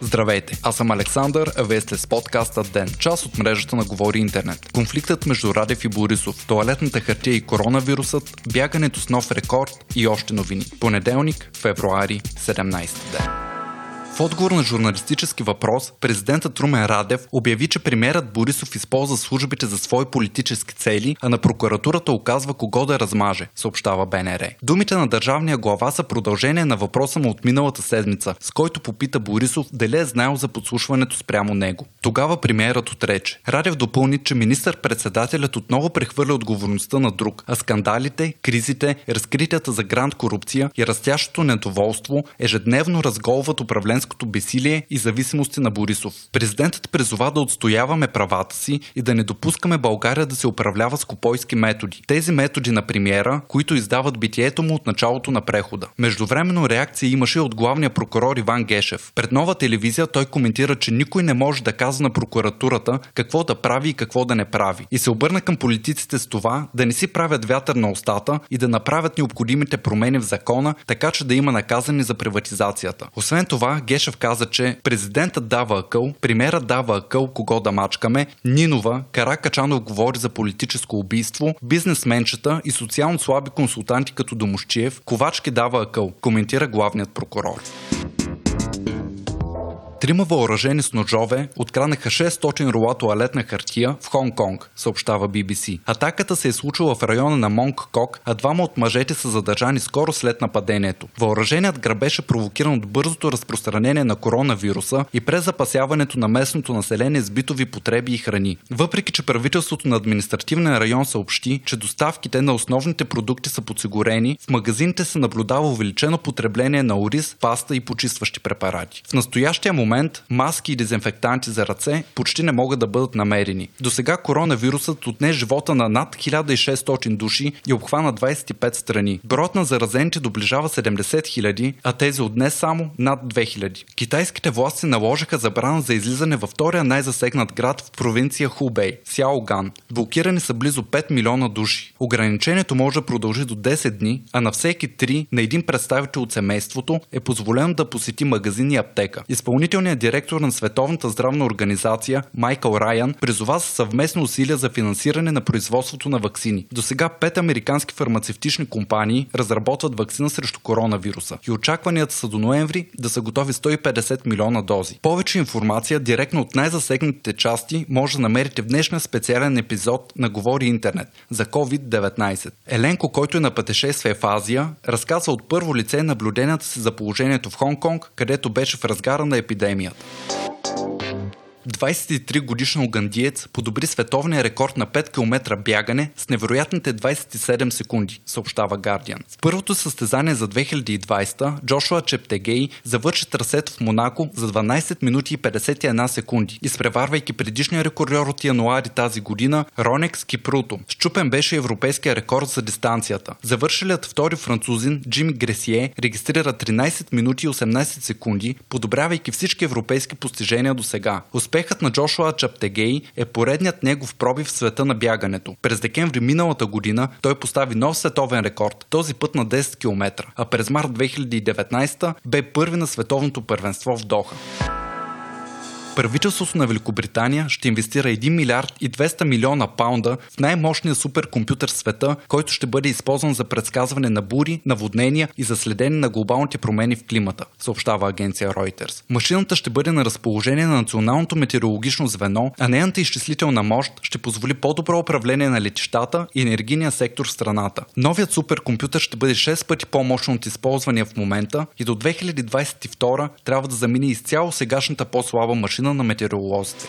Здравейте, аз съм Александър, а вие сте с подкаста Ден, част от мрежата на Говори Интернет. Конфликтът между Радев и Борисов, туалетната хартия и коронавирусът, бягането с нов рекорд и още новини. Понеделник, февруари, 17 ден. В отговор на журналистически въпрос, президентът Румен Радев обяви, че премерът Борисов използва службите за свои политически цели, а на прокуратурата оказва кого да размаже, съобщава БНР. Думите на държавния глава са продължение на въпроса му от миналата седмица, с който попита Борисов дали е знаел за подслушването спрямо него. Тогава премиерът отрече. Радев допълни, че министър-председателят отново прехвърля отговорността на друг, а скандалите, кризите, разкритията за гранд корупция и растящото недоволство ежедневно разголват управленското управленското бесилие и зависимости на Борисов. Президентът призова да отстояваме правата си и да не допускаме България да се управлява с копойски методи. Тези методи на премиера, които издават битието му от началото на прехода. Междувременно реакция имаше от главния прокурор Иван Гешев. Пред нова телевизия той коментира, че никой не може да казва на прокуратурата какво да прави и какво да не прави. И се обърна към политиците с това да не си правят вятър на устата и да направят необходимите промени в закона, така че да има наказани за приватизацията. Освен това, Гешев каза, че президентът дава акъл, премерът дава акъл кого да мачкаме, Нинова, Каракачанов говори за политическо убийство, бизнесменчета и социално слаби консултанти като Домощиев, Ковачки дава акъл, коментира главният прокурор. Трима въоръжени с ножове откраднаха 600 рула туалетна хартия в Хонг-Конг, съобщава BBC. Атаката се е случила в района на Монг Кок, а двама от мъжете са задържани скоро след нападението. Въоръженият грабеж е провокиран от бързото разпространение на коронавируса и през запасяването на местното население с битови потреби и храни. Въпреки, че правителството на административния район съобщи, че доставките на основните продукти са подсигурени, в магазините се наблюдава увеличено потребление на ориз, паста и почистващи препарати. В настоящия момент момент маски и дезинфектанти за ръце почти не могат да бъдат намерени. До сега коронавирусът отне живота на над 1600 души и обхвана 25 страни. Броят на заразените доближава 70 000, а тези от днес само над 2000. Китайските власти наложиха забрана за излизане във втория най-засегнат град в провинция Хубей – Сяоган. Блокирани са близо 5 милиона души. Ограничението може да продължи до 10 дни, а на всеки 3 на един представител от семейството е позволено да посети магазин и аптека. Изпълнител Изпълнителният директор на Световната здравна организация Майкъл Райан призова за съвместно усилия за финансиране на производството на вакцини. До сега пет американски фармацевтични компании разработват вакцина срещу коронавируса и очакванията са до ноември да са готови 150 милиона дози. Повече информация директно от най-засегнатите части може да намерите в днешния специален епизод на Говори Интернет за COVID-19. Еленко, който е на пътешествие в Азия, разказва от първо лице наблюденията си за положението в Хонг-Конг, където беше в разгара на епидемия епидемията. 23 годишен угандиец подобри световния рекорд на 5 км бягане с невероятните 27 секунди, съобщава Guardian. В първото състезание за 2020 Джошуа Чептегей завърши трасето в Монако за 12 минути и 51 секунди, изпреварвайки предишния рекордьор от януари тази година Ронекс Кипруто. Щупен беше европейския рекорд за дистанцията. Завършилият втори французин Джими Гресие регистрира 13 минути и 18 секунди, подобрявайки всички европейски постижения до сега. Успехът на Джошуа Чаптегей е поредният негов проби в света на бягането. През декември миналата година той постави нов световен рекорд, този път на 10 км, а през март 2019 бе първи на световното първенство в Доха. Правителството на Великобритания ще инвестира 1 милиард и 200 милиона паунда в най-мощния суперкомпютър в света, който ще бъде използван за предсказване на бури, наводнения и за следене на глобалните промени в климата, съобщава агенция Reuters. Машината ще бъде на разположение на Националното метеорологично звено, а нейната изчислителна мощ ще позволи по-добро управление на летищата и енергийния сектор в страната. Новият суперкомпютър ще бъде 6 пъти по-мощен от използвания в момента и до 2022 трябва да замине изцяло сегашната по-слаба машина на метеоролозите.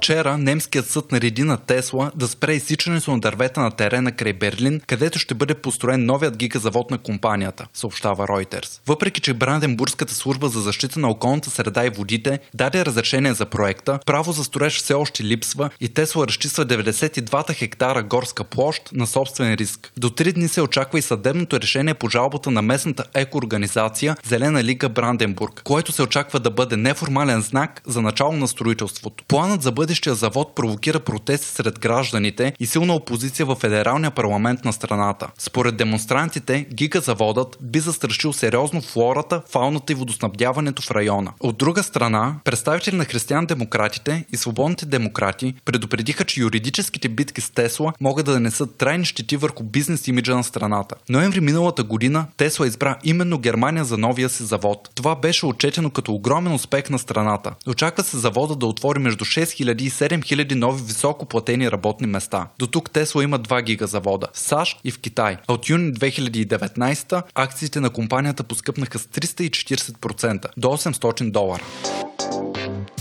Вчера немският съд нареди на Тесла да спре изсичането на дървета на терена край Берлин, където ще бъде построен новият гигазавод на компанията, съобщава Reuters. Въпреки, че Бранденбургската служба за защита на околната среда и водите даде разрешение за проекта, право за строеж все още липсва и Тесла разчиства 92 хектара горска площ на собствен риск. До 3 дни се очаква и съдебното решение по жалбата на местната екоорганизация Зелена лига Бранденбург, което се очаква да бъде неформален знак за начало на строителството. Планът за бъде бъдещия завод провокира протести сред гражданите и силна опозиция в федералния парламент на страната. Според демонстрантите, гигазаводът би застрашил сериозно флората, фауната и водоснабдяването в района. От друга страна, представители на християн-демократите и свободните демократи предупредиха, че юридическите битки с Тесла могат да нанесат трайни щети върху бизнес имиджа на страната. Ноември миналата година Тесла избра именно Германия за новия си завод. Това беше отчетено като огромен успех на страната. Очаква се завода да отвори между 6000 и 7000 нови високо платени работни места. До тук Тесла има 2 гигазавода в САЩ и в Китай. А от юни 2019 акциите на компанията поскъпнаха с 340% до 800 долара.